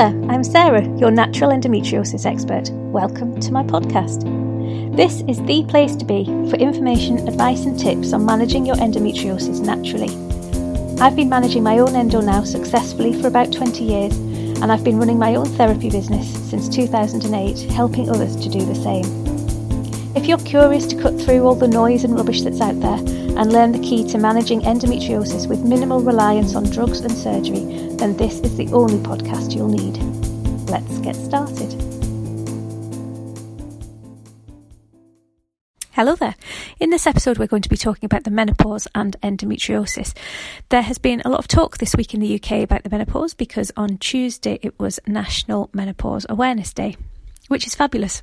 there, I'm Sarah, your natural endometriosis expert. Welcome to my podcast. This is the place to be for information, advice, and tips on managing your endometriosis naturally. I've been managing my own endo now successfully for about 20 years, and I've been running my own therapy business since 2008, helping others to do the same. If you're curious to cut through all the noise and rubbish that's out there and learn the key to managing endometriosis with minimal reliance on drugs and surgery, then this is the only podcast you'll need. Let's get started. Hello there. In this episode, we're going to be talking about the menopause and endometriosis. There has been a lot of talk this week in the UK about the menopause because on Tuesday it was National Menopause Awareness Day, which is fabulous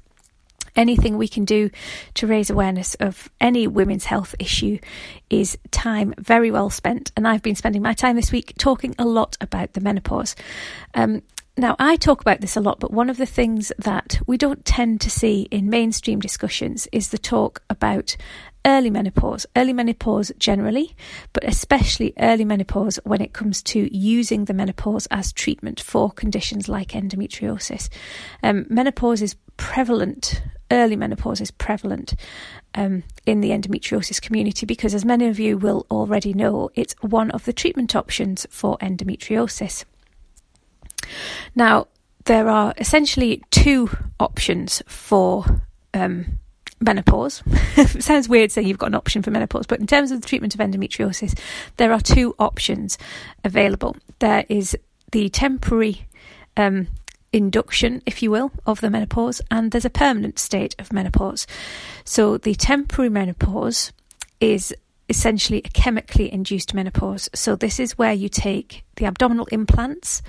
anything we can do to raise awareness of any women's health issue is time very well spent. And I've been spending my time this week talking a lot about the menopause. Um, now, I talk about this a lot, but one of the things that we don't tend to see in mainstream discussions is the talk about early menopause, early menopause generally, but especially early menopause when it comes to using the menopause as treatment for conditions like endometriosis. Um, menopause is prevalent early menopause is prevalent um, in the endometriosis community because, as many of you will already know, it's one of the treatment options for endometriosis. Now, there are essentially two options for um, menopause. sounds weird saying you've got an option for menopause, but in terms of the treatment of endometriosis, there are two options available. There is the temporary um, induction, if you will, of the menopause, and there's a permanent state of menopause. So the temporary menopause is essentially a chemically induced menopause. So this is where you take the abdominal implants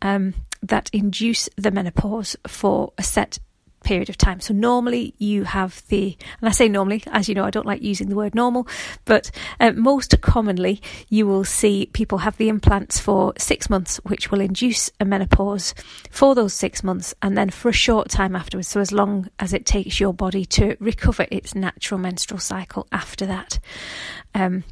um, that induce the menopause for a set period of time. So normally you have the, and I say normally, as you know, I don't like using the word normal, but uh, most commonly you will see people have the implants for six months, which will induce a menopause for those six months, and then for a short time afterwards. So as long as it takes your body to recover its natural menstrual cycle after that. Um,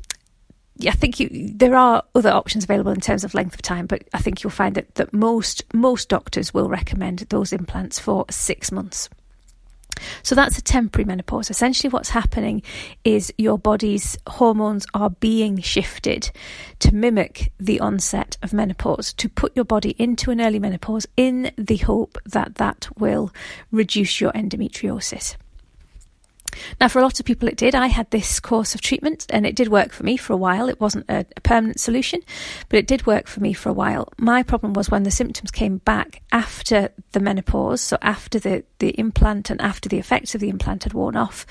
I think you, there are other options available in terms of length of time, but I think you'll find that, that most most doctors will recommend those implants for six months. So that's a temporary menopause. Essentially, what's happening is your body's hormones are being shifted to mimic the onset of menopause, to put your body into an early menopause in the hope that that will reduce your endometriosis. Now, for a lot of people, it did. I had this course of treatment and it did work for me for a while. It wasn't a, a, permanent solution, but it did work for me for a while. My problem was when the symptoms came back after the menopause, so after the, the implant and after the effects of the implant had worn off,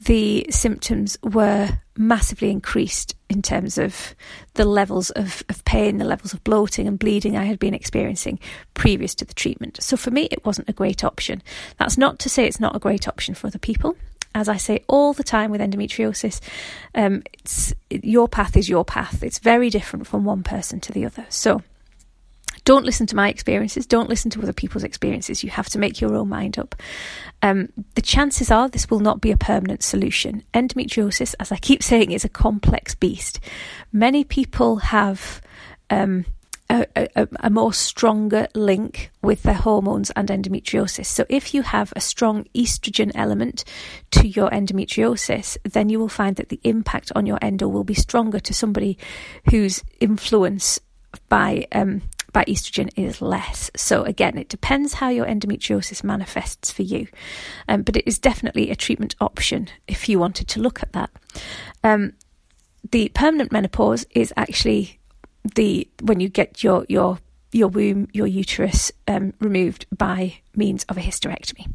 the symptoms were massively increased in terms of the levels of, of pain, the levels of bloating and bleeding I had been experiencing previous to the treatment. So for me, it wasn't a great option. That's not to say it's not a great option for other people as I say all the time with endometriosis, um, it's, your path is your path. It's very different from one person to the other. So don't listen to my experiences. Don't listen to other people's experiences. You have to make your own mind up. Um, the chances are this will not be a permanent solution. Endometriosis, as I keep saying, is a complex beast. Many people have. Um, a, a, a, more stronger link with their hormones and endometriosis. So, if you have a strong estrogen element to your endometriosis, then you will find that the impact on your endo will be stronger to somebody whose influence by um, by estrogen is less. So again, it depends how your endometriosis manifests for you, um, but it is definitely a treatment option if you wanted to look at that. Um, the permanent menopause is actually the when you get your your your womb, your uterus um, removed by means of a hysterectomy.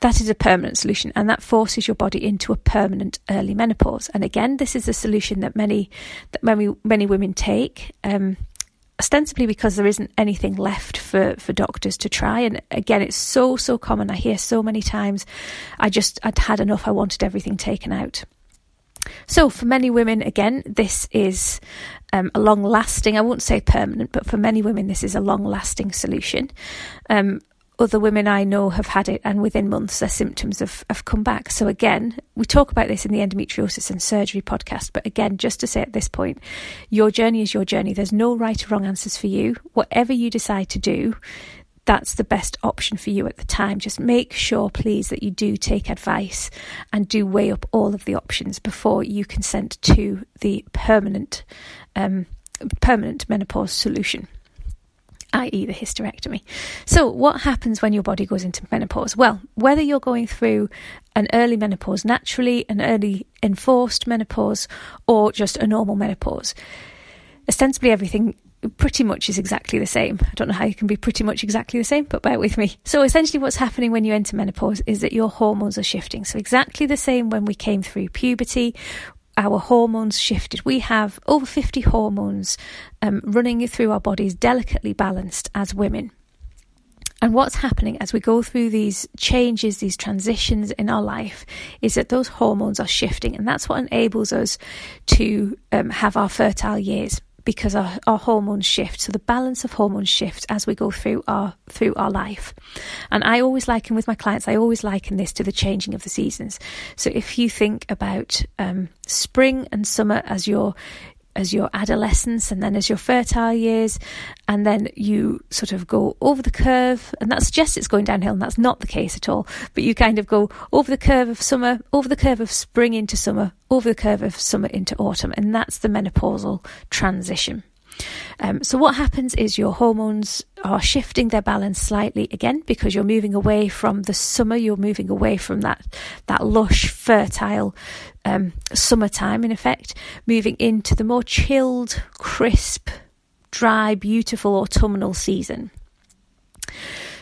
That is a permanent solution, and that forces your body into a permanent early menopause. And again, this is a solution that many that many many women take. Um, ostensibly because there isn't anything left for, for doctors to try. And again, it's so, so common. I hear so many times, I just, I'd had enough. I wanted everything taken out. So, for many women, again, this is um, a long lasting, I won't say permanent, but for many women, this is a long lasting solution. Um, other women I know have had it, and within months, their symptoms have, have come back. So, again, we talk about this in the endometriosis and surgery podcast. But again, just to say at this point, your journey is your journey. There's no right or wrong answers for you. Whatever you decide to do, that's the best option for you at the time. Just make sure, please, that you do take advice and do weigh up all of the options before you consent to the permanent um, permanent menopause solution i.e., the hysterectomy. So, what happens when your body goes into menopause? Well, whether you're going through an early menopause naturally, an early enforced menopause, or just a normal menopause, ostensibly everything pretty much is exactly the same. I don't know how you can be pretty much exactly the same, but bear with me. So, essentially, what's happening when you enter menopause is that your hormones are shifting. So, exactly the same when we came through puberty, our hormones shifted. We have over 50 hormones um, running through our bodies, delicately balanced as women. And what's happening as we go through these changes, these transitions in our life, is that those hormones are shifting. And that's what enables us to um, have our fertile years because our, our hormones shift. So the balance of hormones shifts as we go through our through our life. And I always liken with my clients, I always liken this to the changing of the seasons. So if you think about um, spring and summer as your as your adolescence and then as your fertile years, and then you sort of go over the curve, and that suggests it's going downhill, and that's not the case at all. But you kind of go over the curve of summer, over the curve of spring into summer, over the curve of summer into autumn, and that's the menopausal transition. Um, so, what happens is your hormones are shifting their balance slightly again because you're moving away from the summer, you're moving away from that, that lush, fertile um, summertime, in effect, moving into the more chilled, crisp, dry, beautiful autumnal season.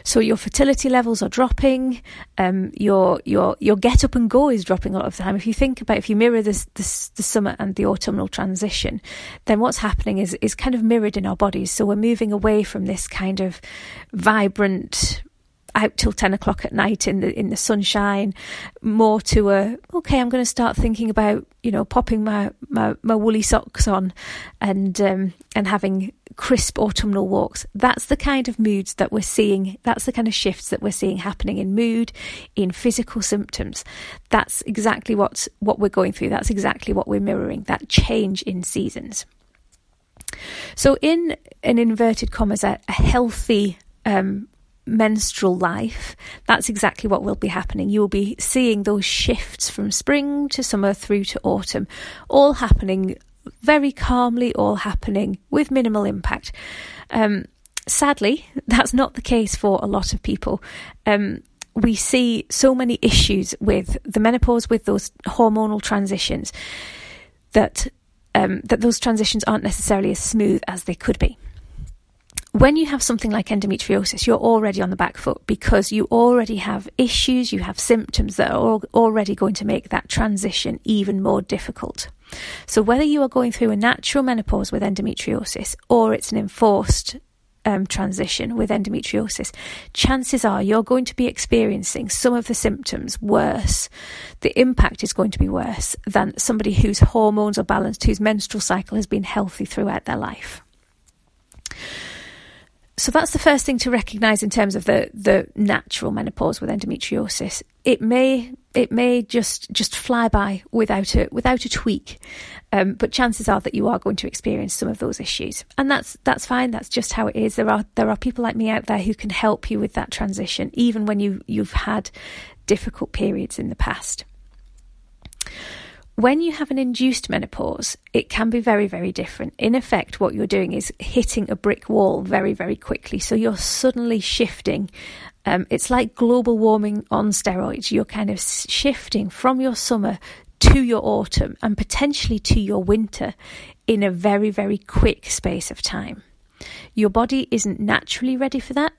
So your fertility levels are dropping. Um, your your your get up and go is dropping a lot of the time. If you think about if you mirror this, this the summer and the autumnal transition, then what's happening is is kind of mirrored in our bodies. So we're moving away from this kind of vibrant out till 10 o'clock at night in the in the sunshine more to a okay i'm going to start thinking about you know popping my my, my woolly socks on and um, and having crisp autumnal walks. That's the kind of moods that we're seeing. That's the kind of shifts that we're seeing happening in mood in physical symptoms. That's exactly what's what we're going through. That's exactly what we're mirroring that change in seasons. So in an inverted commas a, a healthy um, menstrual life, that's exactly what will be happening. You will be seeing those shifts from spring to summer through to autumn, all happening very calmly, all happening with minimal impact. Um, sadly, that's not the case for a lot of people. Um, we see so many issues with the menopause, with those hormonal transitions, that um, that those transitions aren't necessarily as smooth as they could be when you have something like endometriosis, you're already on the back foot because you already have issues, you have symptoms that are already going to make that transition even more difficult. So, whether you are going through a natural menopause with endometriosis or it's an enforced um, transition with endometriosis, chances are you're going to be experiencing some of the symptoms worse. The impact is going to be worse than somebody whose hormones are balanced, whose menstrual cycle has been healthy throughout their life so that's the first thing to recognise in terms of the the natural menopause with endometriosis. It may it may just just fly by without a without a tweak, um, but chances are that you are going to experience some of those issues, and that's that's fine. That's just how it is. There are there are people like me out there who can help you with that transition, even when you you've had difficult periods in the past when you have an induced menopause, it can be very, very different. In effect, what you're doing is hitting a brick wall very, very quickly. So you're suddenly shifting. Um, it's like global warming on steroids. You're kind of shifting from your summer to your autumn and potentially to your winter in a very, very quick space of time. Your body isn't naturally ready for that.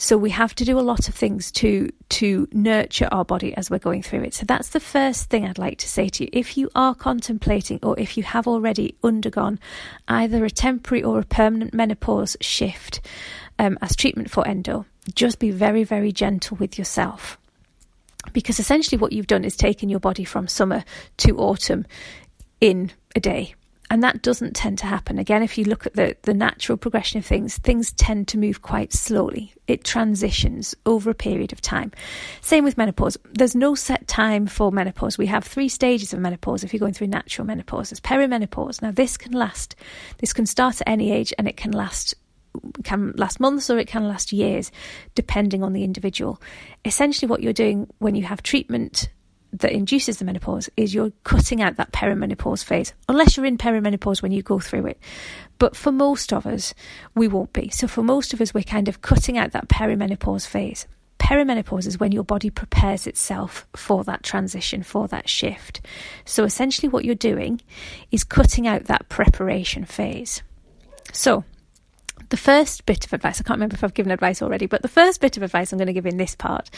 So we have to do a lot of things to to nurture our body as we're going through it. So that's the first thing I'd like to say to you. If you are contemplating or if you have already undergone either a temporary or a permanent menopause shift um, as treatment for endo, just be very very gentle with yourself. Because essentially what you've done is taken your body from summer to autumn in a day and that doesn't tend to happen. Again, if you look at the, the natural progression of things, things tend to move quite slowly. It transitions over a period of time. Same with menopause. There's no set time for menopause. We have three stages of menopause if you're going through natural menopause. There's perimenopause. Now, this can last, this can start at any age and it can last can last months or it can last years, depending on the individual. Essentially, what you're doing when you have treatment that induces the menopause is you're cutting out that perimenopause phase, unless you're in perimenopause when you go through it. But for most of us, we won't be. So for most of us, we're kind of cutting out that perimenopause phase. Perimenopause is when your body prepares itself for that transition, for that shift. So essentially, what you're doing is cutting out that preparation phase. So, the first bit of advice, I can't remember if I've given advice already, but the first bit of advice I'm going to give in this part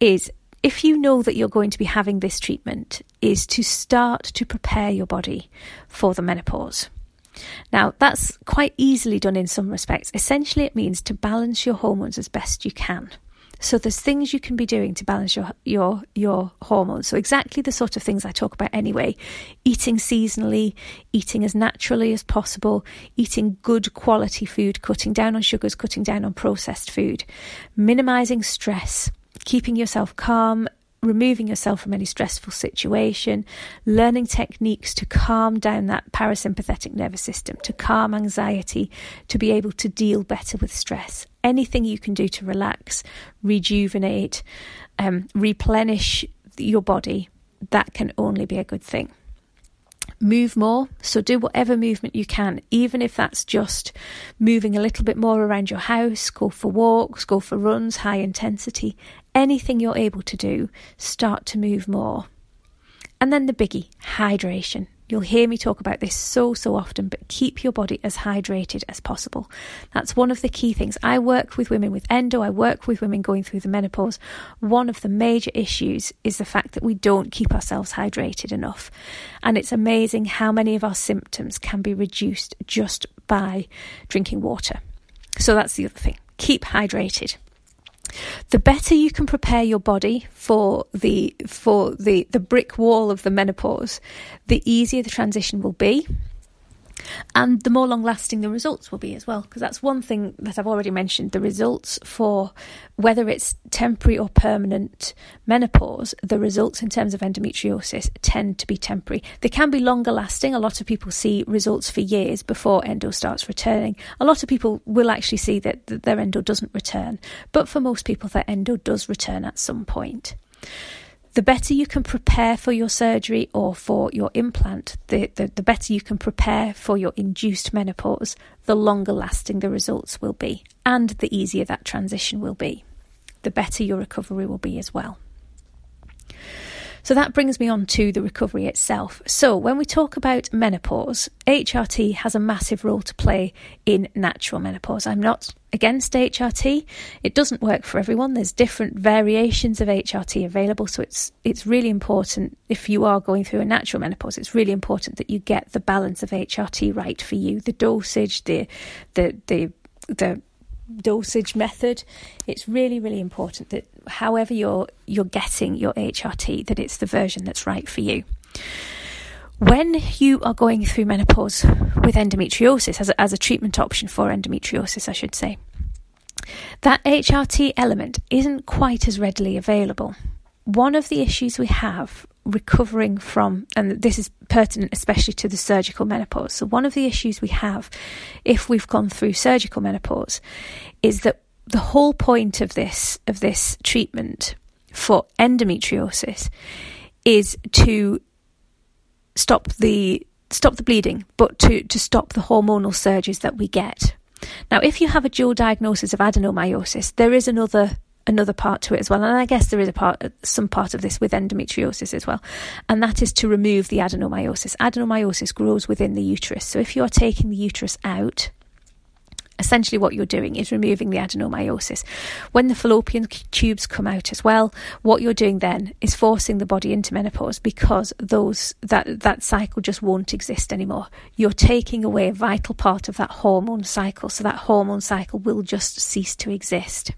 is if you know that you're going to be having this treatment, is to start to prepare your body for the menopause. Now, that's quite easily done in some respects. Essentially, it means to balance your hormones as best you can. So there's things you can be doing to balance your your your hormones. So exactly the sort of things I talk about anyway. Eating seasonally, eating as naturally as possible, eating good quality food, cutting down on sugars, cutting down on processed food, minimizing stress, keeping yourself calm removing yourself from any stressful situation, learning techniques to calm down that parasympathetic nervous system, to calm anxiety, to be able to deal better with stress. Anything you can do to relax, rejuvenate, um, replenish your body, that can only be a good thing move more. So do whatever movement you can, even if that's just moving a little bit more around your house, go for walks, go for runs, high intensity. Anything you're able to do, start to move more. And then the biggie hydration. You'll hear me talk about this so, so often, but keep your body as hydrated as possible. That's one of the key things. I work with women with endo, I work with women going through the menopause. One of the major issues is the fact that we don't keep ourselves hydrated enough. And it's amazing how many of our symptoms can be reduced just by drinking water. So that's the other thing. Keep hydrated the better you can prepare your body for the for the the brick wall of the menopause the easier the transition will be and the more long lasting the results will be as well. Because that's one thing that I've already mentioned the results for whether it's temporary or permanent menopause, the results in terms of endometriosis tend to be temporary. They can be longer lasting. A lot of people see results for years before endo starts returning. A lot of people will actually see that their endo doesn't return. But for most people, their endo does return at some point the better you can prepare for your surgery or for your implant, the, the, the, better you can prepare for your induced menopause, the longer lasting the results will be, and the easier that transition will be. The better your recovery will be as well. So that brings me on to the recovery itself. So, when we talk about menopause, HRT has a massive role to play in natural menopause. I'm not against HRT. It doesn't work for everyone. There's different variations of HRT available, so it's it's really important if you are going through a natural menopause. It's really important that you get the balance of HRT right for you, the dosage, the the the the dosage method. It's really, really important that however you're you're getting your HRT, that it's the version that's right for you. When you are going through menopause with endometriosis, as a, as a treatment option for endometriosis, I should say, that HRT element isn't quite as readily available. One of the issues we have recovering from, and this is pertinent especially to the surgical menopause. So, one of the issues we have if we've gone through surgical menopause is that the whole point of this of this treatment for endometriosis is to stop the stop the bleeding, but to, to stop the hormonal surges that we get. Now, if you have a dual diagnosis of adenomyosis, there is another another part to it as well. And I guess there is a part, some part of this with endometriosis as well, and that is to remove the adenomyosis. Adenomyosis grows within the uterus, so if you are taking the uterus out, essentially what you're doing is removing the adenomyosis. When the fallopian tubes come out as well, what you're doing then is forcing the body into menopause because those that that cycle just won't exist anymore. You're taking away a vital part of that hormone cycle, so that hormone cycle will just cease to exist.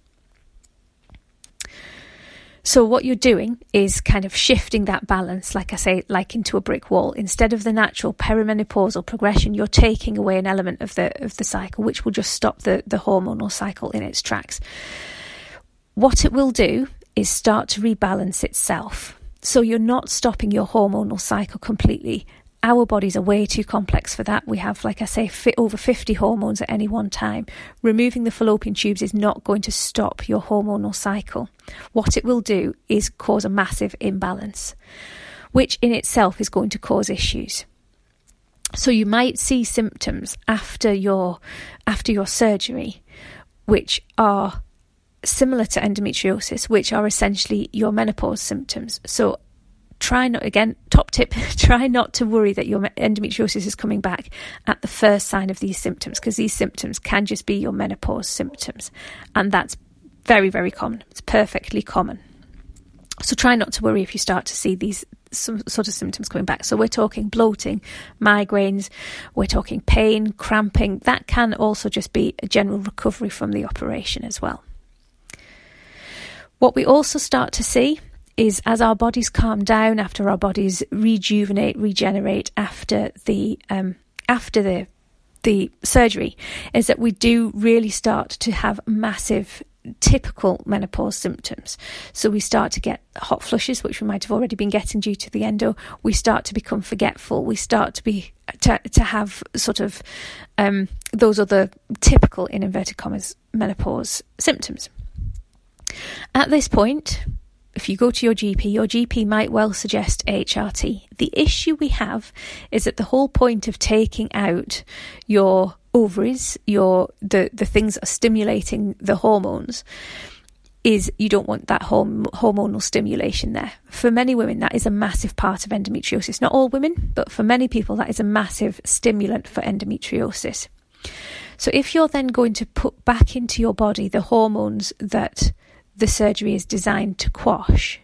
So what you're doing is kind of shifting that balance, like I say, like into a brick wall. Instead of the natural perimenopausal progression, you're taking away an element of the of the cycle, which will just stop the, the hormonal cycle in its tracks. What it will do is start to rebalance itself. So you're not stopping your hormonal cycle completely our bodies are way too complex for that. We have, like I say, fit over 50 hormones at any one time. Removing the fallopian tubes is not going to stop your hormonal cycle. What it will do is cause a massive imbalance, which in itself is going to cause issues. So you might see symptoms after your after your surgery, which are similar to endometriosis, which are essentially your menopause symptoms. So try not again top tip try not to worry that your endometriosis is coming back at the first sign of these symptoms because these symptoms can just be your menopause symptoms and that's very very common. It's perfectly common. So try not to worry if you start to see these some sort of symptoms coming back. So we're talking bloating migraines we're talking pain cramping. That can also just be a general recovery from the operation as well. What we also start to see is as our bodies calm down after our bodies rejuvenate, regenerate after the um, after the the surgery, is that we do really start to have massive typical menopause symptoms. So we start to get hot flushes, which we might have already been getting due to the endo. We start to become forgetful. We start to be to, to have sort of um, those other typical, in inverted commas, menopause symptoms. At this point, if you go to your GP, your GP might well suggest HRT. The issue we have is that the whole point of taking out your ovaries, your the, the things that are stimulating the hormones, is you don't want that horm- hormonal stimulation there. For many women, that is a massive part of endometriosis. Not all women, but for many people, that is a massive stimulant for endometriosis. So if you're then going to put back into your body the hormones that the surgery is designed to quash,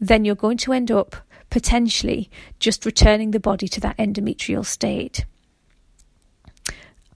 then you're going to end up potentially just returning the body to that endometrial state.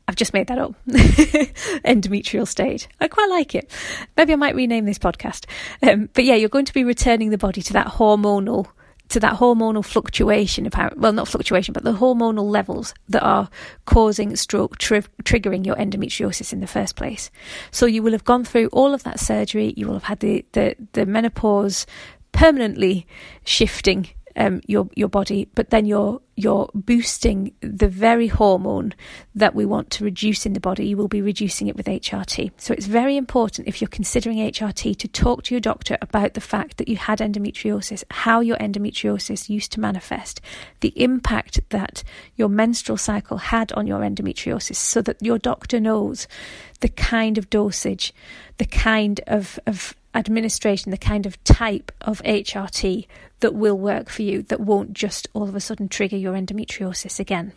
I've just made that up. endometrial state. I quite like it. Maybe I might rename this podcast. Um, but yeah, you're going to be returning the body to that hormonal to that hormonal fluctuation, apparent, well, not fluctuation, but the hormonal levels that are causing stroke, tri- triggering your endometriosis in the first place. So you will have gone through all of that surgery, you will have had the, the, the menopause permanently shifting um, your your body, but then you're you're boosting the very hormone that we want to reduce in the body. You will be reducing it with HRT. So it's very important if you're considering HRT to talk to your doctor about the fact that you had endometriosis, how your endometriosis used to manifest, the impact that your menstrual cycle had on your endometriosis, so that your doctor knows the kind of dosage, the kind of, of administration, the kind of type of HRT that will work for you, that won't just all of a sudden trigger your endometriosis again.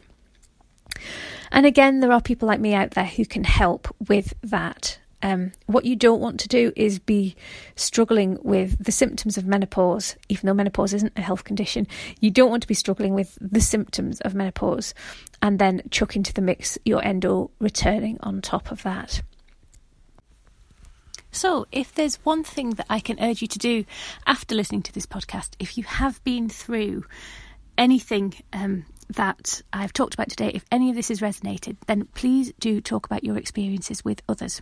And again, there are people like me out there who can help with that. Um, what you don't want to do is be struggling with the symptoms of menopause, even though menopause isn't a health condition. You don't want to be struggling with the symptoms of menopause and then chuck into the mix your endo returning on top of that. So, if there's one thing that I can urge you to do after listening to this podcast, if you have been through anything um, that I've talked about today, if any of this has resonated, then please do talk about your experiences with others.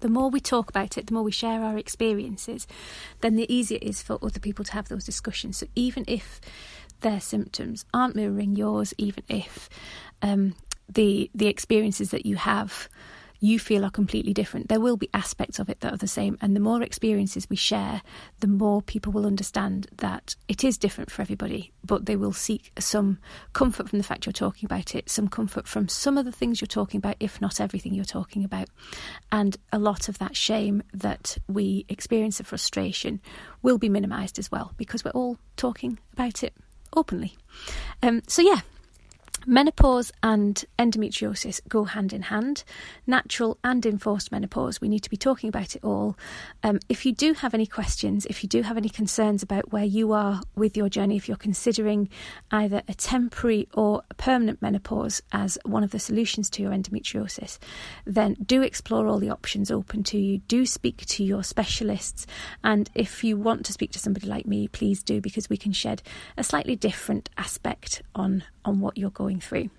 The more we talk about it, the more we share our experiences, then the easier it is for other people to have those discussions. So, even if their symptoms aren't mirroring yours, even if um, the the experiences that you have you feel are completely different. There will be aspects of it that are the same. And the more experiences we share, the more people will understand that it is different for everybody, but they will seek some comfort from the fact you're talking about it, some comfort from some of the things you're talking about, if not everything you're talking about. And a lot of that shame that we experience, the frustration, will be minimised as well because we're all talking about it openly. Um, so, yeah, Menopause and endometriosis go hand in hand. Natural and enforced menopause, we need to be talking about it all. Um, if you do have any questions, if you do have any concerns about where you are with your journey, if you're considering either a temporary or a permanent menopause as one of the solutions to your endometriosis, then do explore all the options open to you. Do speak to your specialists. And if you want to speak to somebody like me, please do because we can shed a slightly different aspect on, on what you're going through.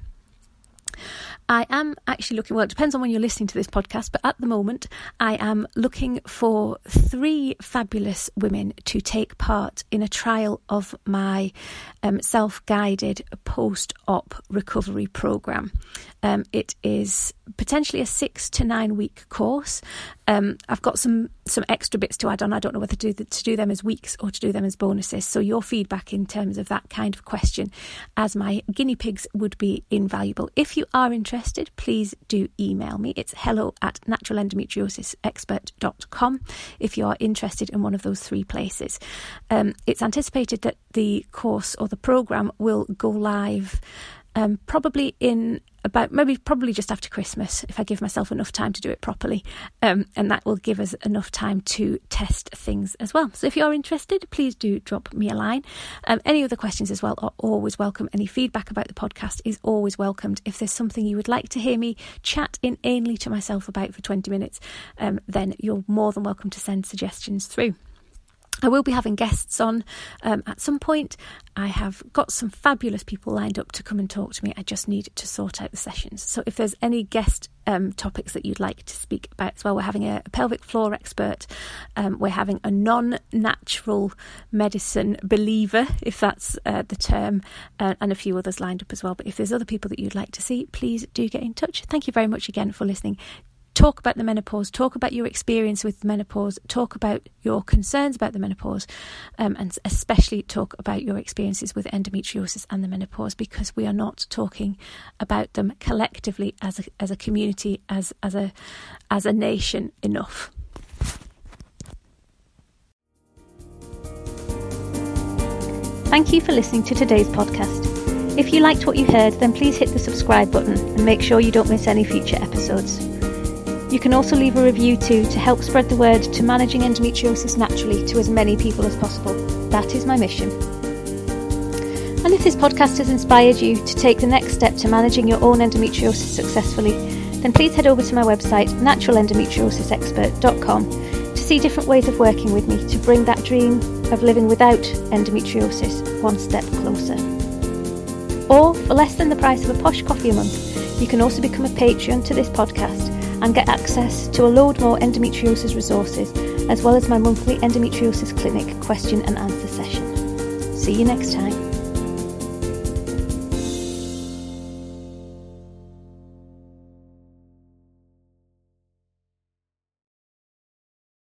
I am actually looking, well, it depends on when you're listening to this podcast, but at the moment, I am looking for three fabulous women to take part in a trial of my um, self guided post op recovery program. Um, it is potentially a six to nine week course. Um, I've got some some extra bits to add on. I don't know whether to do, the, to do them as weeks or to do them as bonuses. So your feedback in terms of that kind of question, as my guinea pigs, would be invaluable. If you are interested, please do email me. It's hello at naturalendometriosisexpert.com if you are interested in one of those three places. Um, it's anticipated that the course or the program will go live um, probably in about maybe probably just after Christmas if I give myself enough time to do it properly, um, and that will give us enough time to test things as well. So if you're interested, please do drop me a line. Um, any other questions as well are always welcome. Any feedback about the podcast is always welcomed. If there's something you would like to hear me chat inanely to myself about for 20 minutes, um, then you're more than welcome to send suggestions through. I will be having guests on um, at some point. I have got some fabulous people lined up to come and talk to me. I just need to sort out the sessions. So, if there's any guest um, topics that you'd like to speak about as well, we're having a, pelvic floor expert, um, we're having a non natural medicine believer, if that's uh, the term, uh, and a few others lined up as well. But if there's other people that you'd like to see, please do get in touch. Thank you very much again for listening talk about the menopause, talk about your experience with menopause, talk about your concerns about the menopause, um, and especially talk about your experiences with endometriosis and the menopause because we are not talking about them collectively as a, as a community, as, as, a, as a nation enough. Thank you for listening to today's podcast. If you liked what you heard, then please hit the subscribe button and make sure you don't miss any future episodes. You can also leave a review too to help spread the word to managing endometriosis naturally to as many people as possible. That is my mission. And if this podcast has inspired you to take the next step to managing your own endometriosis successfully, then please head over to my website, naturalendometriosisexpert.com, to see different ways of working with me to bring that dream of living without endometriosis one step closer. Or, for less than the price of a posh coffee a month, you can also become a patron to this podcast and get access to a load more endometriosis resources, as well as my monthly endometriosis clinic question and answer session. See you next time.